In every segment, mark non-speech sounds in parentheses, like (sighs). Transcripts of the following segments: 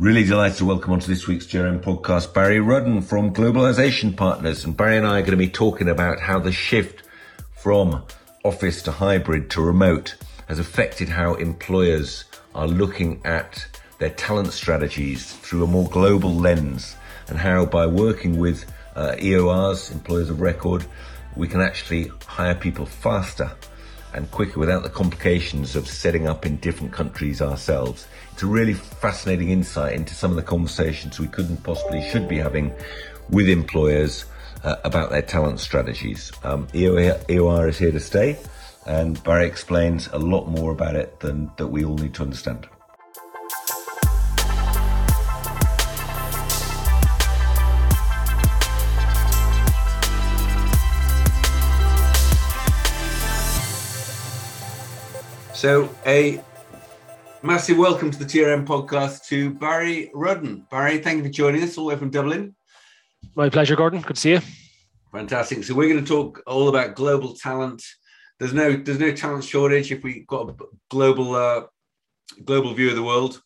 Really delighted to welcome onto this week's TRN podcast Barry Rudden from Globalization Partners. And Barry and I are going to be talking about how the shift from office to hybrid to remote has affected how employers are looking at their talent strategies through a more global lens and how by working with uh, EORs, employers of record, we can actually hire people faster and quicker without the complications of setting up in different countries ourselves. It's a really fascinating insight into some of the conversations we couldn't possibly should be having with employers uh, about their talent strategies. Um, EOR is here to stay, and Barry explains a lot more about it than that we all need to understand. So, a massive welcome to the TRN podcast to Barry Rudden. Barry, thank you for joining us all the way from Dublin. My pleasure, Gordon. Good to see you. Fantastic. So we're going to talk all about global talent. There's no there's no talent shortage if we've got a global uh, global view of the world,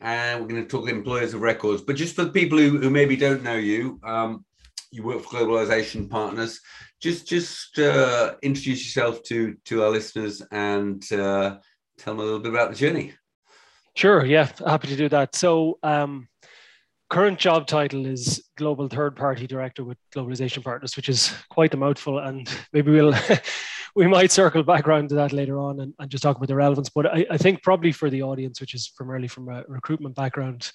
and we're going to talk employers of records. But just for the people who, who maybe don't know you, um, you work for Globalization Partners just just uh, introduce yourself to to our listeners and uh, tell them a little bit about the journey. Sure. Yeah, happy to do that. So, um, current job title is Global Third Party Director with Globalization Partners, which is quite a mouthful, and maybe we'll. (laughs) we might circle back around to that later on and, and just talk about the relevance. But I, I, think probably for the audience, which is primarily from a recruitment background,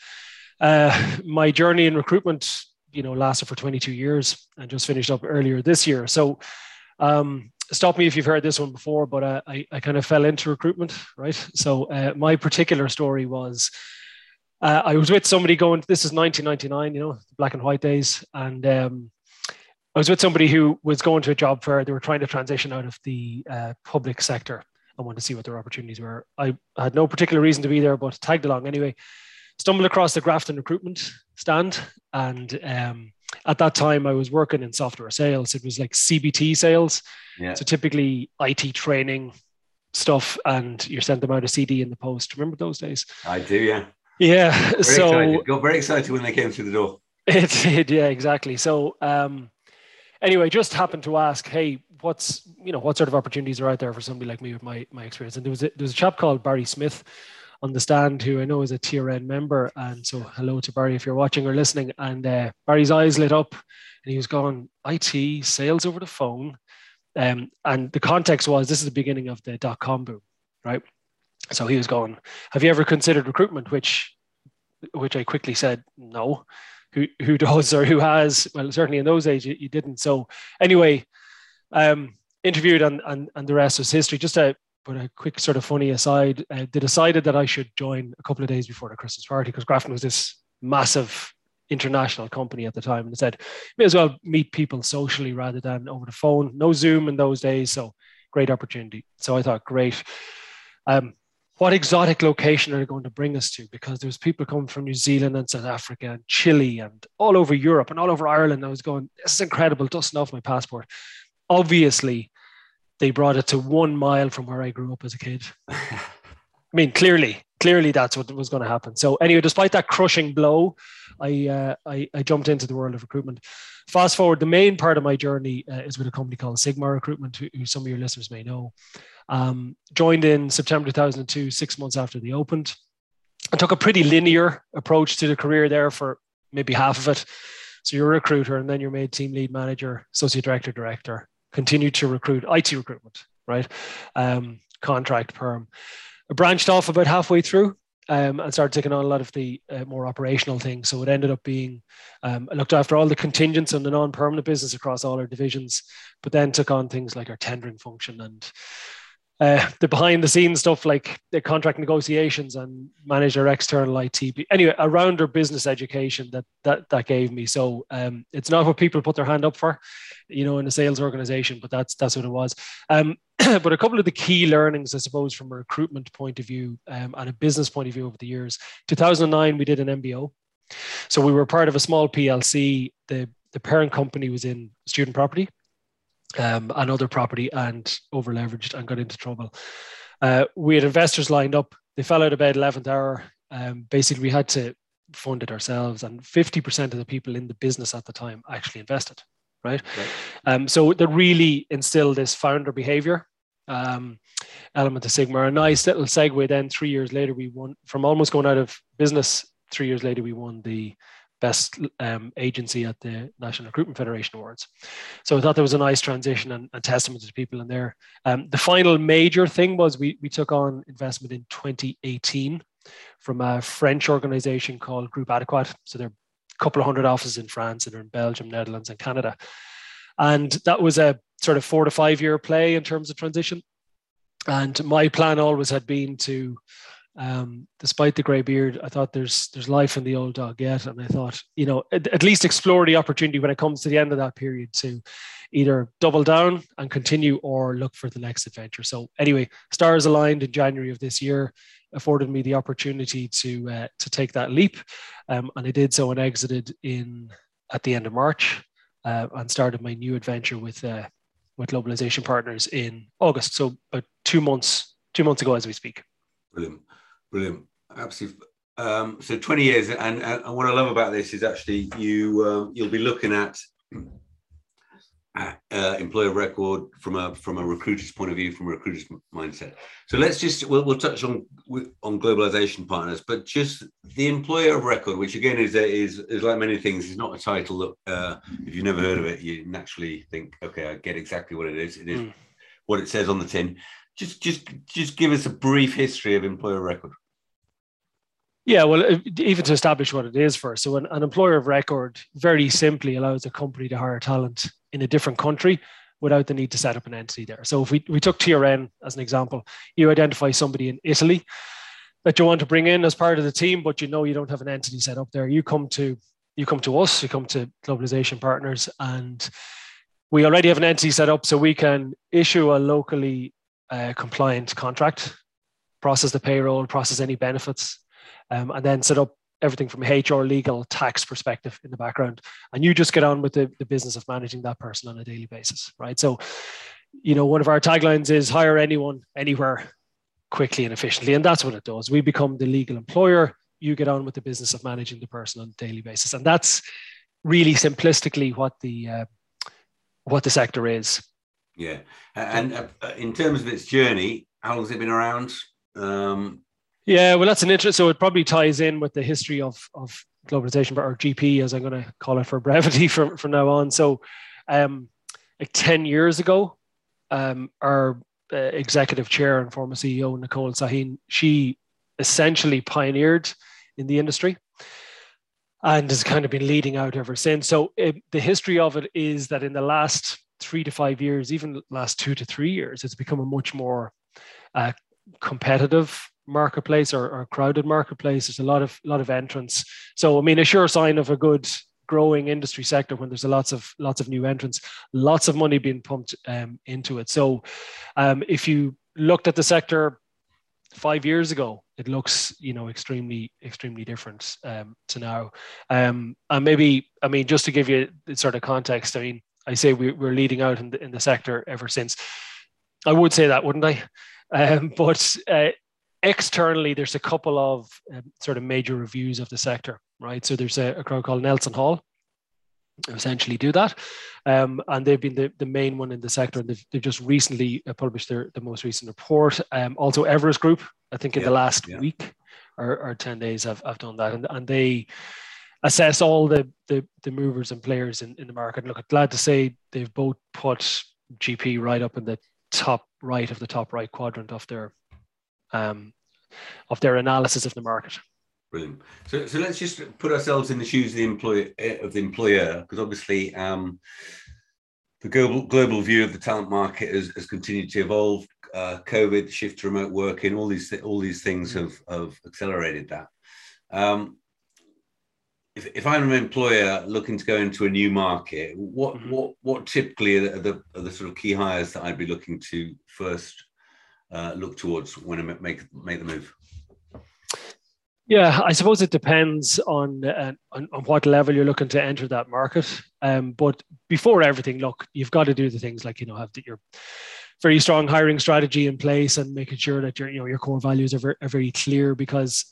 uh, my journey in recruitment you know lasted for 22 years and just finished up earlier this year. So um, stop me if you've heard this one before, but uh, I, I kind of fell into recruitment, right? So uh, my particular story was uh, I was with somebody going, this is 1999, you know, black and white days. And um, I was with somebody who was going to a job fair. They were trying to transition out of the uh, public sector. I wanted to see what their opportunities were. I had no particular reason to be there, but tagged along anyway stumbled across the Grafton recruitment stand. And um, at that time, I was working in software sales. It was like CBT sales. Yeah. So typically IT training stuff, and you're sent them out a CD in the post. Remember those days? I do, yeah. Yeah. Very so excited. got very excited when they came through the door. (laughs) It did, yeah, exactly. So um, anyway, just happened to ask, hey, what's you know what sort of opportunities are out there for somebody like me with my my experience? And there was a, there was a chap called Barry Smith on the stand who I know is a TRN member. And so, hello to Barry if you're watching or listening. And uh, Barry's eyes lit up and he was going, IT, sales over the phone. Um, and the context was this is the beginning of the dot com boom, right? So he was going, Have you ever considered recruitment? Which, which I quickly said, No. Who, who does or who has? Well, certainly in those days you, you didn't. So, anyway, um, interviewed and, and, and the rest was history. Just a but a quick sort of funny aside, uh, they decided that I should join a couple of days before the Christmas party because Grafton was this massive international company at the time. And they said, may as well meet people socially rather than over the phone. No Zoom in those days. So great opportunity. So I thought, great. Um, what exotic location are they going to bring us to? Because there was people coming from New Zealand and South Africa and Chile and all over Europe and all over Ireland. I was going, this is incredible, dusting off my passport. Obviously, they brought it to one mile from where I grew up as a kid. (laughs) I mean, clearly, clearly that's what was going to happen. So anyway, despite that crushing blow, I, uh, I, I jumped into the world of recruitment. Fast forward, the main part of my journey uh, is with a company called Sigma Recruitment, who, who some of your listeners may know. Um, joined in September 2002, six months after they opened. I took a pretty linear approach to the career there for maybe half of it. So you're a recruiter, and then you're made team lead manager, associate director, director, continue to recruit IT recruitment, right? Um, contract perm. I branched off about halfway through um, and started taking on a lot of the uh, more operational things. So it ended up being, um, I looked after all the contingents and the non permanent business across all our divisions, but then took on things like our tendering function and uh, the behind the scenes stuff like the contract negotiations and manage our external IT. Anyway, around our business education that that that gave me. So um, it's not what people put their hand up for, you know, in a sales organization, but that's that's what it was. Um, (clears throat) but a couple of the key learnings, I suppose, from a recruitment point of view um, and a business point of view over the years. 2009, we did an MBO. So we were part of a small PLC. The the parent company was in student property um, and other property and over leveraged and got into trouble. Uh, we had investors lined up. They fell out of bed 11th hour. Um, basically, we had to fund it ourselves, and 50% of the people in the business at the time actually invested. Right. right. Um, so that really instilled this founder behavior um, element of Sigma. A nice little segue. Then three years later, we won from almost going out of business. Three years later, we won the best um, agency at the National Recruitment Federation Awards. So I thought there was a nice transition and, and testament to the people in there. Um, the final major thing was we, we took on investment in 2018 from a French organization called Groupe Adéquat. So they're a couple of hundred offices in France and they're in Belgium, Netherlands, and Canada. And that was a sort of four to five year play in terms of transition. And my plan always had been to um, despite the grey beard, I thought there's there's life in the old dog yet, and I thought you know at, at, least explore the opportunity when it comes to the end of that period to either double down and continue or look for the next adventure. So anyway, stars aligned in January of this year afforded me the opportunity to uh, to take that leap, um, and I did so and exited in at the end of March uh, and started my new adventure with uh, with Globalization Partners in August. So about two months two months ago as we speak. Brilliant. Brilliant. Absolutely. Um, so 20 years, and, and, what I love about this is actually you uh, you'll be looking at, uh, employer record from a from a recruiter's point of view, from a recruiter's mindset. So let's just we'll, we'll touch on on globalization partners, but just the employer of record, which again is is is like many things, is not a title that uh, if you've never heard of it, you naturally think, okay, I get exactly what it is. It is mm. what it says on the tin. Just just just give us a brief history of employer record. Yeah, well, even to establish what it is first. So, an, an, employer of record very simply allows a company to hire talent in a different country without the need to set up an entity there. So, if we, we took TRN as an example, you identify somebody in Italy that you want to bring in as part of the team, but you know you don't have an entity set up there. You come to you come to us, you come to Globalization Partners, and we already have an entity set up, so we can issue a locally uh, compliant contract, process the payroll, process any benefits um, and then set up everything from HR, legal, tax perspective in the background. And you just get on with the, the business of managing that person on a daily basis, right? So, you know, one of our taglines is hire anyone, anywhere, quickly and efficiently. And that's what it does. We become the legal employer. You get on with the business of managing the person on a daily basis. And that's really simplistically what the uh, what the sector is. Yeah, and uh, in terms of its journey, how long has it been around? Um, yeah, well, that's an interest. So it probably ties in with the history of of globalization, or GP, as I'm going to call it for brevity (laughs) from from now on. So, um, like ten years ago, um, our uh, executive chair and former CEO Nicole Sahin, she essentially pioneered in the industry and has kind of been leading out ever since. So it, the history of it is that in the last three to five years, even last two to three years, it's become a much more uh, competitive marketplace or, or crowded marketplace. There's a lot of lot of entrants. So I mean, a sure sign of a good growing industry sector when there's a lots of lots of new entrants, lots of money being pumped um, into it. So um, if you looked at the sector five years ago, it looks you know extremely extremely different um, to now. Um, and maybe I mean just to give you sort of context, I mean I say we, are leading out in the in the sector ever since. I would say that, wouldn't I? (laughs) Um, but uh, externally, there's a couple of um, sort of major reviews of the sector, right? So there's a, a crowd called Nelson Hall, essentially do that. Um, and they've been the, the main one in the sector. And they've, they've just recently uh, published their the most recent report. Um, also, Everest Group, I think in yeah, the last yeah. week or, or 10 days, have, have done that. And, and they assess all the, the, the movers and players in, in the market. And look, I'm glad to say they've both put GP right up in the top right of the top right quadrant of their um, of their analysis of the market. Brilliant. So, so let's just put ourselves in the shoes of the employer of the employer, because obviously um, the global global view of the talent market has, has continued to evolve. Uh, COVID, shift to remote working, all these all these things have have accelerated that. Um, if, if I'm an employer looking to go into a new market, what mm-hmm. what what typically are the, are the sort of key hires that I'd be looking to first uh, look towards when I make make the move? Yeah, I suppose it depends on, uh, on, on what level you're looking to enter that market. Um, but before everything, look, you've got to do the things like you know have the, your very strong hiring strategy in place and making sure that your you know your core values are very, are very clear because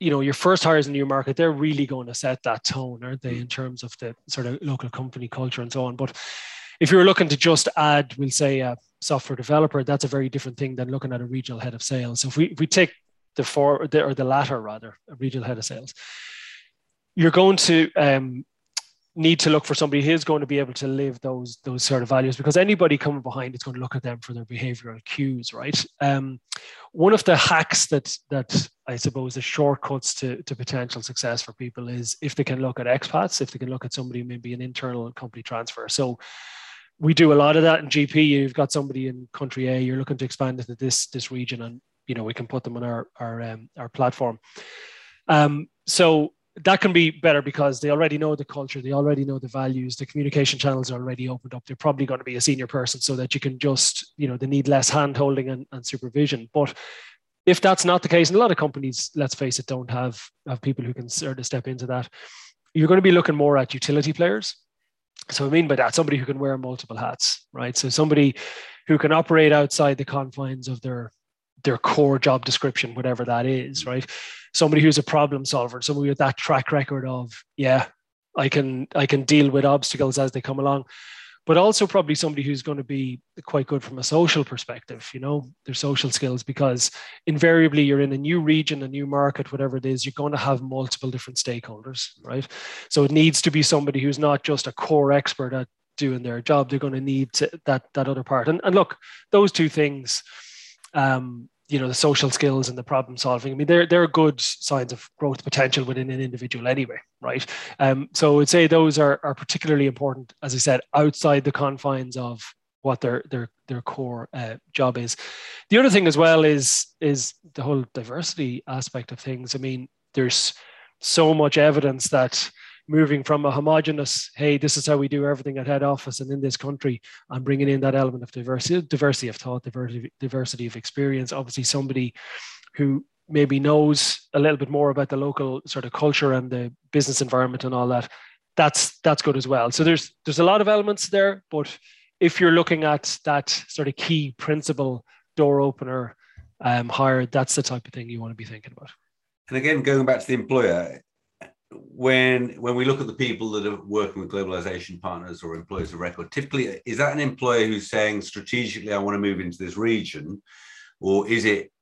you know your first hires in the new market they're really going to set that tone aren't they in terms of the sort of local company culture and so on but if you're looking to just add we'll say a software developer that's a very different thing than looking at a regional head of sales. So if we if we take the for the, or the latter rather a regional head of sales you're going to um, need to look for somebody who's going to be able to live those those sort of values because anybody coming behind is going to look at them for their behavioral cues right? Um, one of the hacks that that i suppose the shortcuts to, to potential success for people is if they can look at expats if they can look at somebody maybe an internal company transfer. So we do a lot of that in gp you've got somebody in country a you're looking to expand into this this region and you know we can put them on our our um, our platform um, so that can be better because they already know the culture, they already know the values, the communication channels are already opened up. They're probably going to be a senior person so that you can just, you know, they need less hand holding and, and supervision. But if that's not the case, and a lot of companies, let's face it, don't have, have people who can sort of step into that, you're going to be looking more at utility players. So I mean by that, somebody who can wear multiple hats, right? So somebody who can operate outside the confines of their their core job description, whatever that is, right? Somebody who's a problem solver, somebody with that track record of, yeah, I can I can deal with obstacles as they come along, but also probably somebody who's going to be quite good from a social perspective, you know, their social skills, because invariably you're in a new region, a new market, whatever it is, you're going to have multiple different stakeholders, right? So it needs to be somebody who's not just a core expert at doing their job. They're going to need to, that that other part. And, and look, those two things um, you know the social skills and the problem solving. I mean, they're they're good signs of growth potential within an individual anyway, right? Um, so I'd say those are are particularly important, as I said, outside the confines of what their their their core uh, job is. The other thing as well is is the whole diversity aspect of things. I mean, there's so much evidence that moving from a homogenous, hey, this is how we do everything at head office and in this country, and bringing in that element of diversity, diversity of thought, diversity, diversity of experience. Obviously, somebody who maybe knows a little bit more about the local sort of culture and the business environment and all that. That's that's good as well. So there's there's a lot of elements there, but if you're looking at that sort of key principle door opener um, hire, that's the type of thing you want to be thinking about. And again, going back to the employer, when when we look at the people that are working with globalization partners or employers of record, typically is that an employer who's saying strategically I want to move into this region, or is it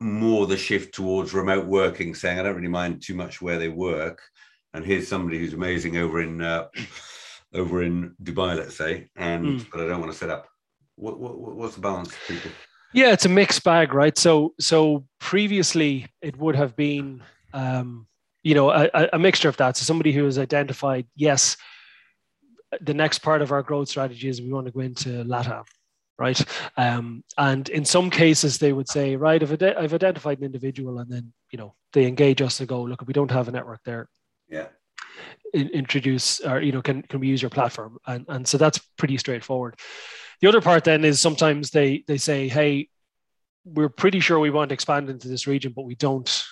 more the shift towards remote working, saying I don't really mind too much where they work, and here's somebody who's amazing over in uh, over in Dubai, let's say, and mm. but I don't want to set up. What, what what's the balance, people? Yeah, it's a mixed bag, right? So so previously it would have been. Um, you know, a, a mixture of that. So somebody who has identified, yes, the next part of our growth strategy is we want to go into LATAM, right? Um, and in some cases, they would say, right, I've, ad- I've identified an individual, and then you know they engage us to go, look, we don't have a network there. Yeah. In, introduce or you know can can we use your platform and and so that's pretty straightforward the other part then is sometimes they they say hey we're pretty sure we want to expand into this region but we don't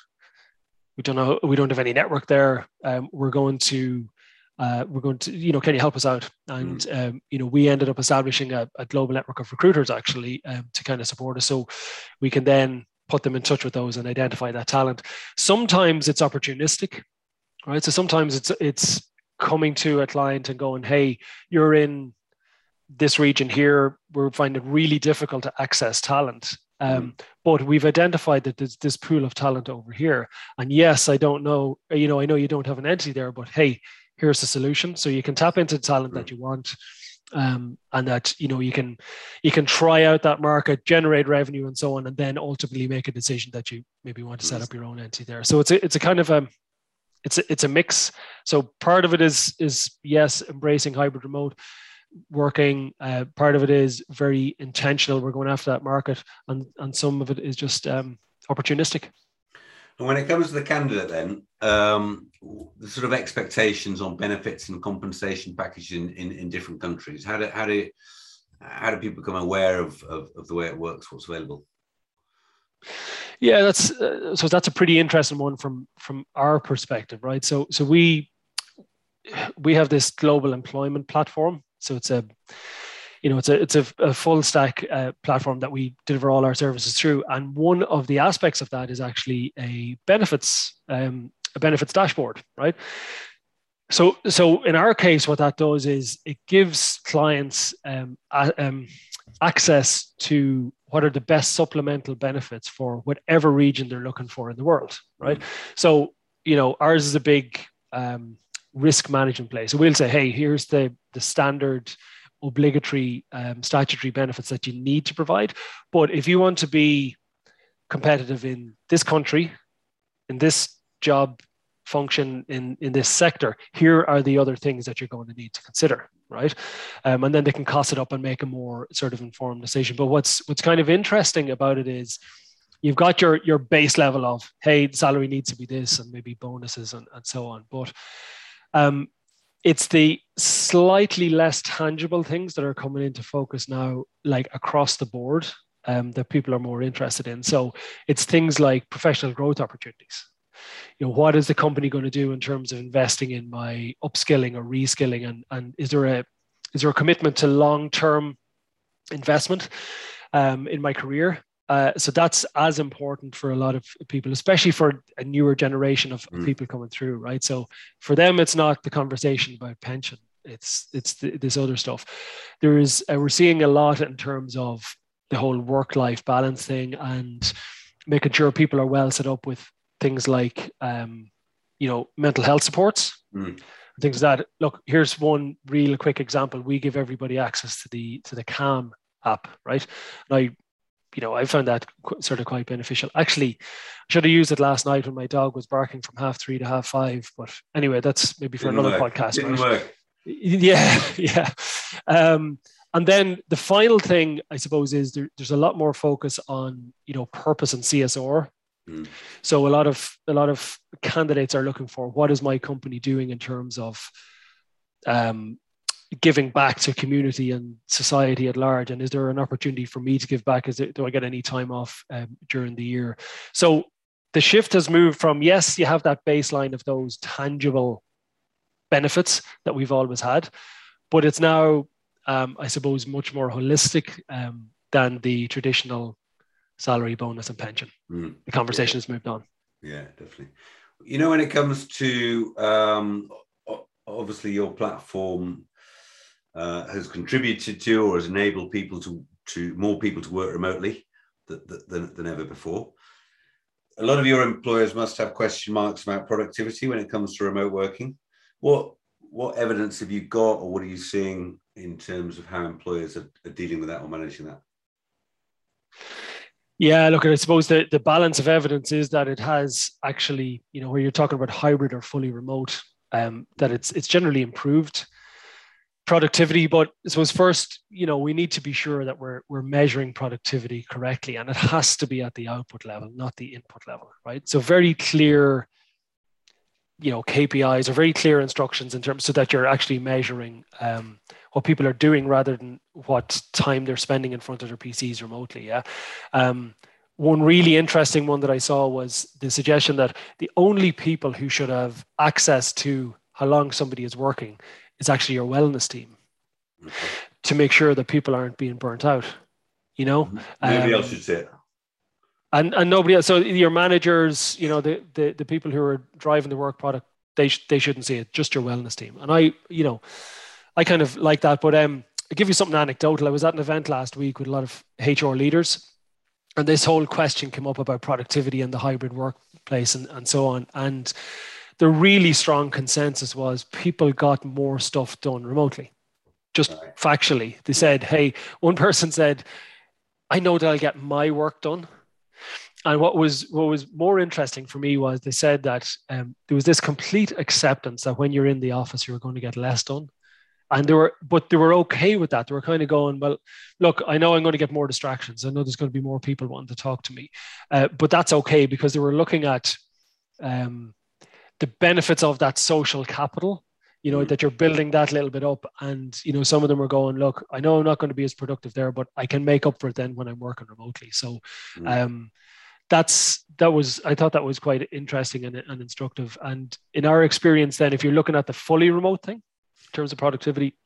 we don't know we don't have any network there. Um, we're going to uh, we're going to you know can you help us out? And mm. um, you know we ended up establishing a, a global network of recruiters actually um, to kind of support us. So we can then put them in touch with those and identify that talent. Sometimes it's opportunistic right? So sometimes it's it's coming to a client and going hey you're in this region here. We're finding it really difficult to access talent um, mm. But we've identified that there's this pool of talent over here. And yes, I don't know, you know, I know you don't have an entity there, but hey, here's the solution. So you can tap into the talent that you want. Um, and that you know you can you can try out that market generate revenue and so on and then ultimately make a decision that you maybe want to set up your own entity there so it's a, it's a kind of a it's a, it's a mix so part of it is is yes embracing hybrid remote working. Uh, part of it is very intentional. We're going after that market, and and some of it is just um, opportunistic. And when it comes to the candidate, then um, the sort of expectations on benefits and compensation packages in, in, in, different countries. How do how do how do people become aware of, of, of the way it works? What's available? Yeah, that's uh, so that's a pretty interesting one from from our perspective, right? So so we we have this global employment platform so it's a you know, it's a it's a, a full stack uh, platform that we deliver all our services through. And one of the aspects of that is actually a benefits um, a benefits dashboard, right? So, so in our case, what that does is it gives clients um, um, access to what are the best supplemental benefits for whatever region they're looking for in the world, right? So, you know, ours is a big um, risk management play. So we'll say, hey, here's the the standard obligatory um, statutory benefits that you need to provide. But if you want to be competitive in this country, in this job function in, in this sector, here are the other things that you're going to need to consider, right? Um, and then they can cost it up and make a more sort of informed decision. But what's what's kind of interesting about it is you've got your your base level of hey, salary needs to be this and maybe bonuses and, and so on. But um, it's the slightly less tangible things that are coming into focus now, like across the board, um, that people are more interested in. So it's things like professional growth opportunities you know what is the company going to do in terms of investing in my upskilling or reskilling and and is there a is there a commitment to long term investment um, in my career uh, so that's as important for a lot of people, especially for a newer generation of mm. people coming through, right? So for them, it's not the conversation about pension; it's it's the, this other stuff. There is uh, we're seeing a lot in terms of the whole work-life balance thing and making sure people are well set up with things like um, you know mental health supports mm. things like that look here's one real quick example we give everybody access to the to the calm app right and i you know i found that sort of quite beneficial actually i should have used it last night when my dog was barking from half three to half five but anyway that's maybe for Didn't another work. podcast Didn't right? work. (laughs) yeah yeah um, and then the final thing i suppose is there, there's a lot more focus on you know purpose and csr Mm. So a lot of a lot of candidates are looking for what is my company doing in terms of um, giving back to community and society at large, and is there an opportunity for me to give back? Is it, do I get any time off um, during the year? So the shift has moved from yes, you have that baseline of those tangible benefits that we've always had, but it's now, um, I suppose, much more holistic um, than the traditional salary, bonus, and pension. Mm. The conversation yeah. has moved on. Yeah, definitely. You know, when it comes to um, obviously your platform uh, has contributed to or has enabled people to to more people to work remotely than, than ever before. A lot of your employers must have question marks about productivity when it comes to remote working. What what evidence have you got, or what are you seeing in terms of how employers are, are dealing with that or managing that? Yeah, look, I suppose the, the balance of evidence is that it has actually, you know, where you're talking about hybrid or fully remote, um, that it's it's generally improved productivity. But I suppose first, you know, we need to be sure that we're we're measuring productivity correctly, and it has to be at the output level, not the input level, right? So very clear, you know, KPIs or very clear instructions in terms so that you're actually measuring um, what people are doing rather than what time they're spending in front of their PCs remotely. Yeah. Um, one really interesting one that I saw was the suggestion that the only people who should have access to how long somebody is working is actually your wellness team to make sure that people aren't being burnt out. You know, nobody um, else should say it. And, and nobody else. So your managers, you know, the, the, the people who are driving the work product, they, sh- they shouldn't see it, just your wellness team. And I, you know, I kind of like that. But um, I'll give you something anecdotal. I was at an event last week with a lot of HR leaders, and this whole question came up about productivity and the hybrid workplace and, and so on. And the really strong consensus was people got more stuff done remotely, just right. factually. They said, hey, one (laughs) person said, I know that I'll get my work done. And what was what was more interesting for me was they said that um, there was this complete acceptance that when you're in the office, you're going to get less done and they were but they were okay with that they were kind of going well look i know i'm going to get more distractions i know there's going to be more people wanting to talk to me uh, but that's okay because they were looking at um, the benefits of that social capital you know mm. that you're building that little bit up and you know some of them are going look i know i'm not going to be as productive there but i can make up for it then when i'm working remotely so mm. um, that's that was i thought that was quite interesting and, and instructive and in our experience then if you're looking at the fully remote thing in terms of productivity.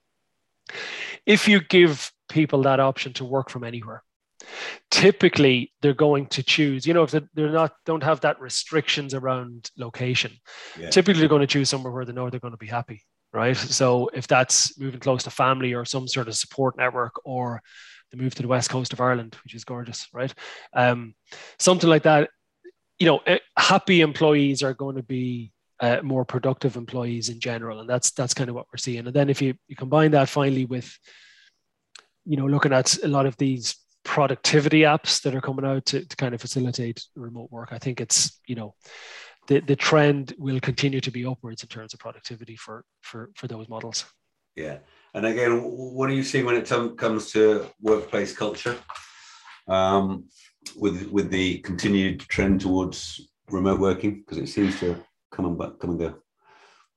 If you give people that option to work from anywhere typically they're going to choose you know if they're not don't have that restrictions around location yeah. typically they're going to choose somewhere where they know they're going to be happy right? So if that's moving close to family or some sort of support network or the move to the west coast of ireland which is gorgeous right? Um, something like that you know eh, happy employees are going to be uh, more productive employees in general and that's that's kind of what we're seeing. And then if you, you combine that finally with you know looking at a lot of these productivity apps that are coming out to, to kind of facilitate remote work. I think it's, you know, the, the trend will continue to be upwards in terms of productivity for, for, for those models. Yeah. And again, what do you see when it comes to workplace culture um, with, with the continued trend towards remote working? Because it seems to come and, come and go.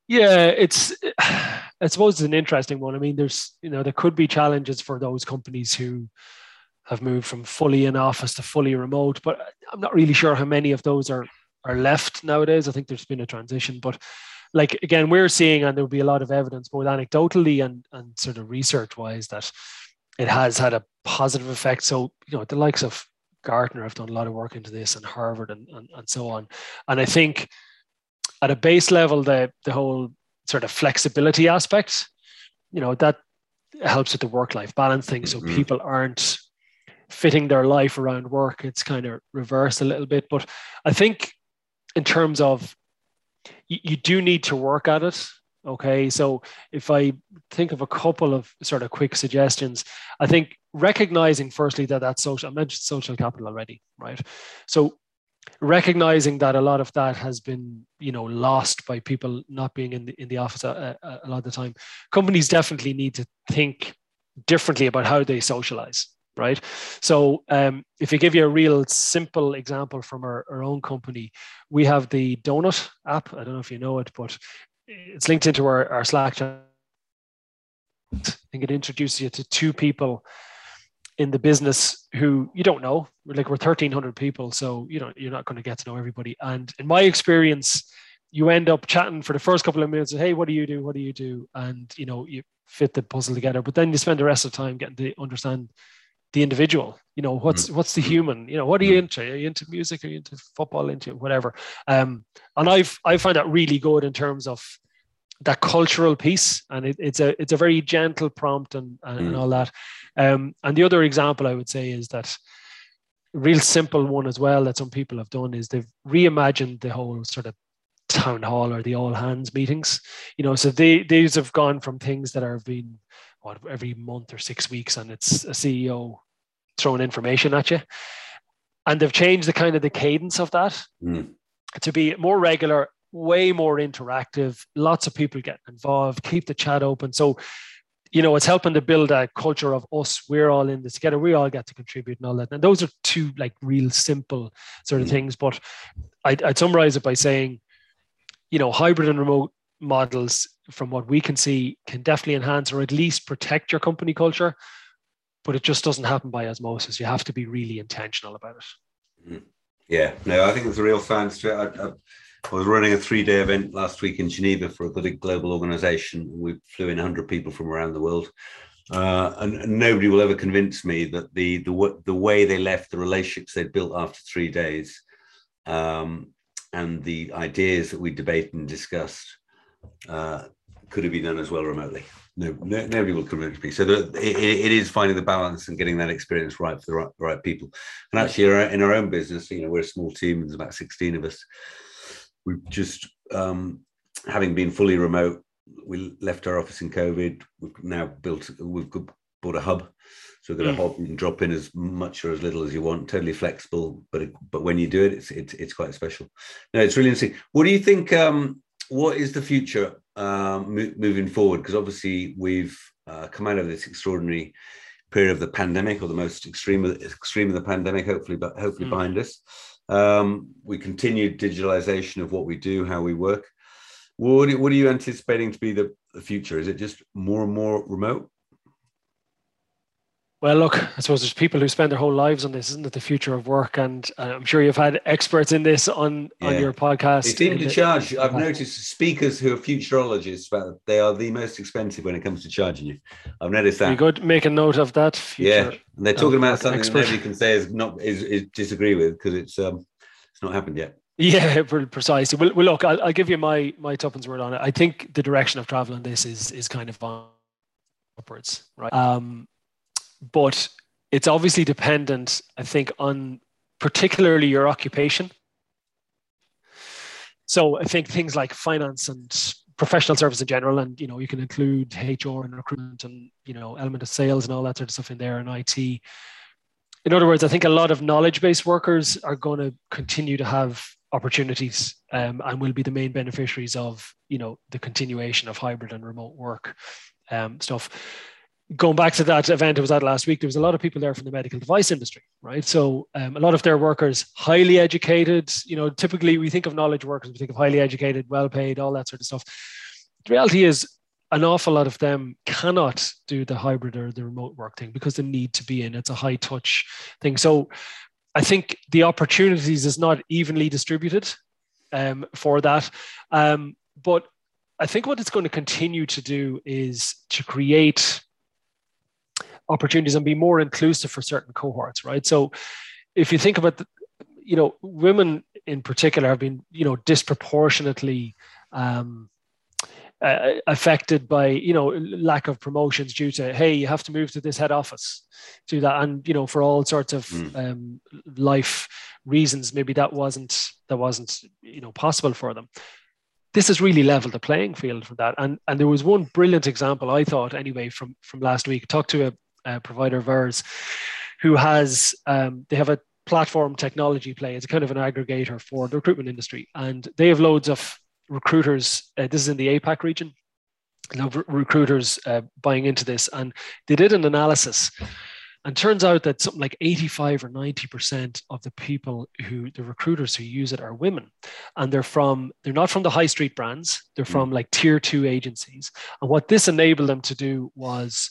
Yeah, it's, (sighs) I suppose it's an interesting one. I mean, there's, you know, there could be challenges for those companies who, have moved from fully in office to fully remote. But I'm not really sure how many of those are are left nowadays. I think there's been a transition, but like again, we're seeing, and there'll be a lot of evidence, both anecdotally and and sort of research wise, that it has had a positive effect. So you know, the likes of Gartner have done a lot of work into this, and Harvard, and and, and so on. And I think at a base level, the the whole sort of flexibility aspect, you know, that helps with the work life balance thing. So mm-hmm. people aren't fitting their life around work. It's kind of reversed a little bit. But I think in terms of you, you do need to work at it. Okay. So if I think of a couple of sort of quick suggestions, I think recognizing firstly that that social, I mentioned social capital already, right? So recognizing that a lot of that has been you know lost by people not being in the in the office a, a, a lot of the time companies definitely need to think differently about how they socialize right? So um, if you give you a real simple example from our, our own company, we have the Donut app. I don't know if you know it, but it's linked into our, our Slack chat. I think it introduces you to two people in the business who you don't know. Like we're 1,300 people, so you know you're not going to get to know everybody. And in my experience, you end up chatting for the first couple of minutes. Of, Hey, what do you do? What do you do? And you know you fit the puzzle together. But then you spend the rest of the time getting to understand the individual you know what's mm. what's the human you know what are you mm. into are you into music are you into football into whatever um and i've i find that really good in terms of that cultural piece and it, it's a it's a very gentle prompt and, and, mm. and all that um and the other example i would say is that real simple one as well that some people have done is they've reimagined the whole sort of town hall or the all hands meetings you know so they these have gone from things that are being what, every month or six weeks and it's a ceo throwing information at you. And they've changed the kind of the cadence of that mm. to be more regular, way more interactive, lots of people getting involved, keep the chat open. So, you know, it's helping to build a culture of us, we're all in this together, we all get to contribute and all that. And those are two like real simple sort of mm. things. But I'd, I'd summarize it by saying, you know, hybrid and remote models, from what we can see, can definitely enhance or at least protect your company culture but it just doesn't happen by osmosis. You have to be really intentional about it. Mm-hmm. Yeah, no, I think there's a real science to it. I, I, I was running a three-day event last week in Geneva for a big global organization. We flew in 100 people from around the world. Uh, and, nobody will ever convince me that the, the the way they left the relationships they'd built after three days um, and the ideas that we debated and discussed uh, could have been done as well remotely no, no nobody will convince me. So the, it, it is finding the balance and getting that experience right for the right, the right people. And actually, in our own business, you know, we're a small team. There's about 16 of us. We've just, um, having been fully remote, we left our office in COVID. We've now built, we've bought a hub. So we've got mm. a hub you can drop in as much or as little as you want, totally flexible. But it, but when you do it, it's, it's it's quite special. No, it's really interesting. What do you think? Um, what is the future um, mo- moving forward? Because obviously we've uh, come out of this extraordinary period of the pandemic, or the most extreme of, extreme of the pandemic, hopefully, but hopefully mm. behind us. Um, we continue digitalization of what we do, how we work. What, what are you anticipating to be the, the future? Is it just more and more remote? Well, look, I suppose there's people who spend their whole lives on this, isn't it? The future of work, and uh, I'm sure you've had experts in this on yeah. on your podcast. They seem to charge. I've noticed speakers who are futurologists, but they are the most expensive when it comes to charging you. I've noticed that. You good. Make a note of that. yeah, and they're talking about something expert. that nobody can say is not is, is disagree with because it's um it's not happened yet. Yeah, (laughs) precisely. Well, well look, I'll, I'll, give you my my tuppence word on it. I think the direction of travel on this is is kind of upwards, right? Um, but it's obviously dependent, I think, on particularly your occupation. So I think things like finance and professional service in general, and you know, you can include HR and recruitment and you know, element of sales and all that sort of stuff in there and IT. In other words, I think a lot of knowledge-based workers are going to continue to have opportunities um, and will be the main beneficiaries of you know the continuation of hybrid and remote work um, stuff going back to that event I was at last week, there was a lot of people there from the medical device industry, right? So um, a lot of their workers, highly educated, you know, typically we think of knowledge workers, we think of highly educated, well paid, all that sort of stuff. The reality is an awful lot of them cannot do the hybrid or the remote work thing because they need to be in. It's a high touch thing. So I think the opportunities is not evenly distributed um, for that. Um, but I think what it's going to continue to do is to create opportunities and be more inclusive for certain cohorts, right? So if you think about, the, you know, women in particular have been, you know, disproportionately um, uh, affected by, you know, lack of promotions due to, hey, you have to move to this head office, do that, and you know, for all sorts of mm. um, life reasons, maybe that wasn't that wasn't you know possible for them this has really leveled the playing field for that. And and there was one brilliant example I thought anyway from from last week. I talked to a, uh, provider of ours who has um, they have a platform technology play. It's a kind of an aggregator for the recruitment industry, and they have loads of recruiters. Uh, this is in the APAC region. Of recruiters uh, buying into this, and they did an analysis, and turns out that something like 85 or 90 percent of the people who the recruiters who use it are women, and they're from they're not from the high street brands. They're from mm. like tier two agencies, and what this enabled them to do was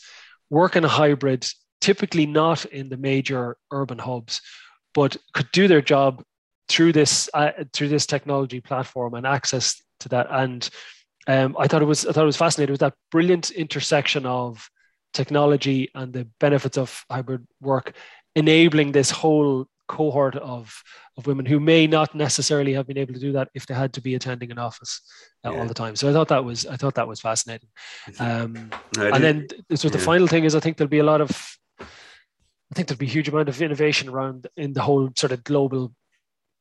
work in a hybrid, typically not in the major urban hubs, but could do their job through this uh, through this technology platform and access to that. And um, I thought it was I thought it was fascinating. It was that brilliant intersection of technology and the benefits of hybrid work, enabling this whole cohort of of women who may not necessarily have been able to do that if they had to be attending an office uh, yeah. all the time. So I thought that was I thought that was fascinating. Um, and then so the yeah. final thing is I think there'll be a lot of I think there'll be a huge amount of innovation around in the whole sort of global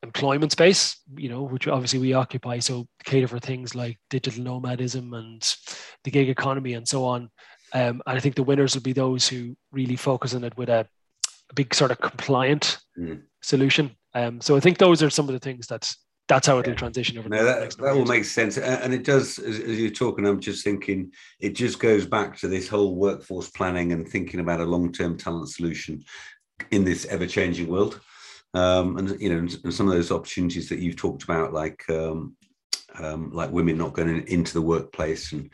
employment space, you know, which obviously we occupy. So cater for things like digital nomadism and the gig economy and so on. Um, and I think the winners will be those who really focus on it with a, a big sort of compliant mm. solution um, so I think those are some of the things that that's how it'll transition over. No, that, that all makes sense, and it does. As, as, you're talking, I'm just thinking it just goes back to this whole workforce planning and thinking about a long-term talent solution in this ever-changing world. Um, and you know, and some of those opportunities that you've talked about, like um, um, like women not going into the workplace and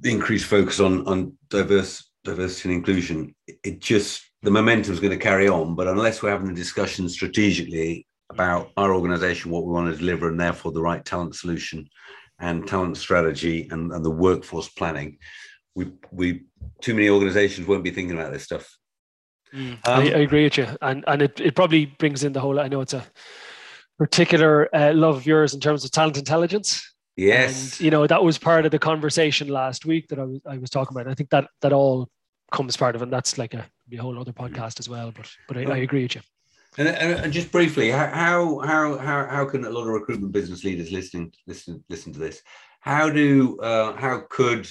the increased focus on on diverse diversity and inclusion, it just the momentum is going to carry on. But unless we're having a discussion strategically about our organization, what we want to deliver, and therefore the right talent solution and talent strategy and, and the workforce planning, we we too many organizations won't be thinking about this stuff. Mm, um, I, I, agree with you, and and it, it probably brings in the whole. I know it's a particular uh, love of yours in terms of talent intelligence. Yes, and, you know that was part of the conversation last week that I was I was talking about. I think that that all comes part of it. And that's like a, a whole other podcast as well. But but I, I agree with you. And, and, just briefly, how how how how can a lot of recruitment business leaders listening listen listen to this? How do uh, how could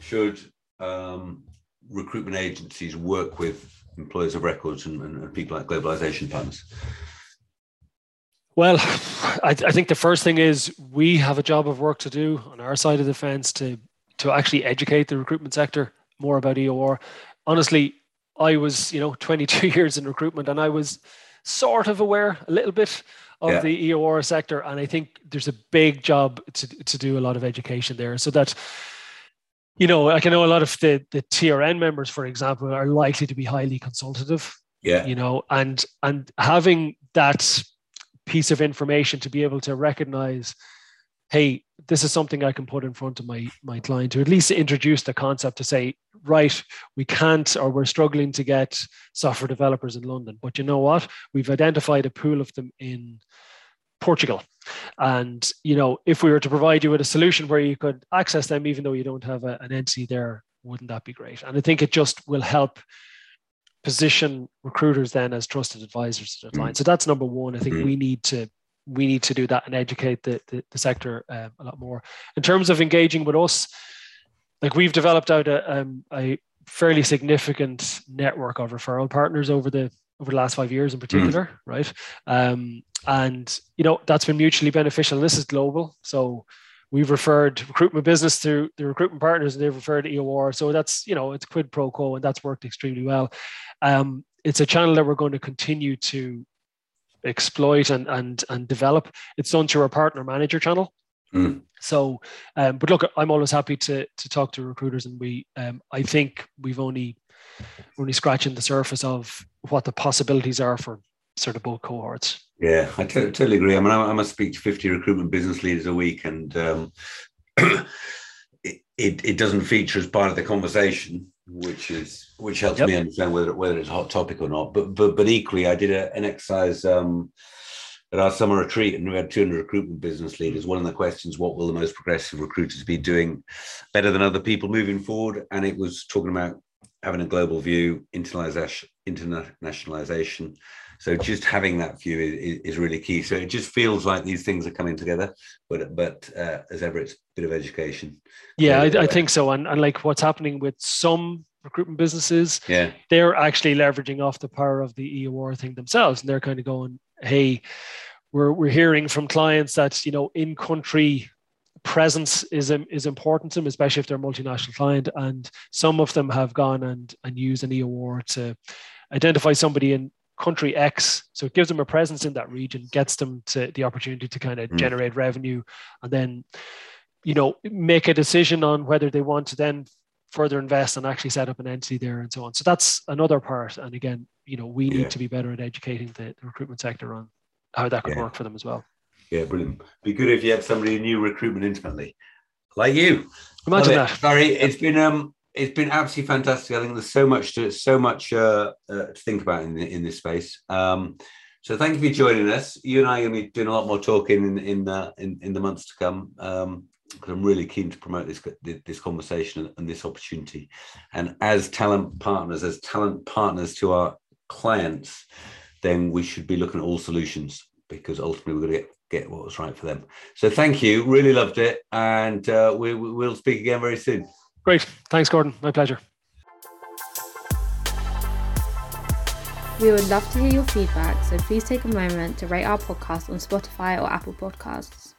should um, recruitment agencies work with employers of records and, and people like globalization partners? Well, (laughs) I, I, think the first thing is we have a job of work to do on our side of the fence to to actually educate the recruitment sector more about EOR. Honestly, I was, you know, (laughs) 22 years in recruitment and I was sort of aware a little bit of yeah. the EOR sector. And I think there's a big job to, to do a lot of education there so that you know, like I know a lot of the the TRN members, for example, are likely to be highly consultative. Yeah. You know, and and having that piece of information to be able to recognize, hey, this is something I can put in front of my my client to at least introduce the concept to say, right, we can't or we're struggling to get software developers in London. But you know what? We've identified a pool of them in Portugal. And you know, if we were to provide you with a solution where you could access them, even though you don't have a, an entity there, wouldn't that be great? And I think it just will help position recruiters then as trusted advisors to their clients. Mm. So that's number one. I think mm. we need to we need to do that and educate the the, the sector um, a lot more. In terms of engaging with us, like we've developed out a, um, a fairly significant network of referral partners over the over the last five years in mm. particular, mm. right? Um, and you know that's been mutually beneficial. And this is global, so we've referred recruitment business to the recruitment partners, and they've referred to EOR. So that's you know it's quid pro quo, and that's worked extremely well. Um, it's a channel that we're going to continue to exploit and and and develop. It's done through our partner manager channel. Mm. So, um, but look, I'm always happy to to talk to recruiters, and we, um, I think we've only only scratching the surface of what the possibilities are for sort of both cohorts. Yeah, I t- totally agree. I mean, I, I must speak to 50 recruitment business leaders a week, and um, (clears throat) it, it, it doesn't feature as part of the conversation, which is which helps yep. me understand whether whether it's a hot topic or not. But but but equally, I did a, an exercise um, at our summer retreat, and we had 200 recruitment business leaders. One of the questions: What will the most progressive recruiters be doing better than other people moving forward? And it was talking about having a global view, internationalization, internationalization. So just having that view is, is, really key. So it just feels like these things are coming together. But but uh, as ever, it's a bit of education. Yeah, I, I think so. And, and like what's happening with some recruitment businesses, yeah, they're actually leveraging off the power of the EOR thing themselves, and they're kind of going, hey. We're, we're hearing from clients that you know in country presence is is important to them, especially if they're a multinational client. And some of them have gone and and used an EOR to identify somebody in country X. So it gives them a presence in that region, gets them to the opportunity to kind of mm. generate revenue, and then you know make a decision on whether they want to then further invest and actually set up an entity there and so on. So that's another part. And again, you know, we need yeah. to be better at educating the, the recruitment sector on how that could yeah. work for them as well. Yeah, brilliant. Be good if you had somebody who knew recruitment intimately, like you. Imagine that. Sorry, it's been um, it's been absolutely fantastic. I think there's so much to so much uh, uh, to think about in in this space. Um, so thank you for joining us. You and I are going to be doing a lot more talking in in in, in the months to come. Um, because I'm really keen to promote this this conversation and this opportunity. And as talent partners, as talent partners to our clients, then we should be looking at all solutions because ultimately we're going to get get what was right for them. So thank you, really loved it, and uh, we, we'll speak again very soon. Great, thanks, Gordon. My pleasure. We would love to hear your feedback, so please take a moment to rate our podcast on Spotify or Apple Podcasts.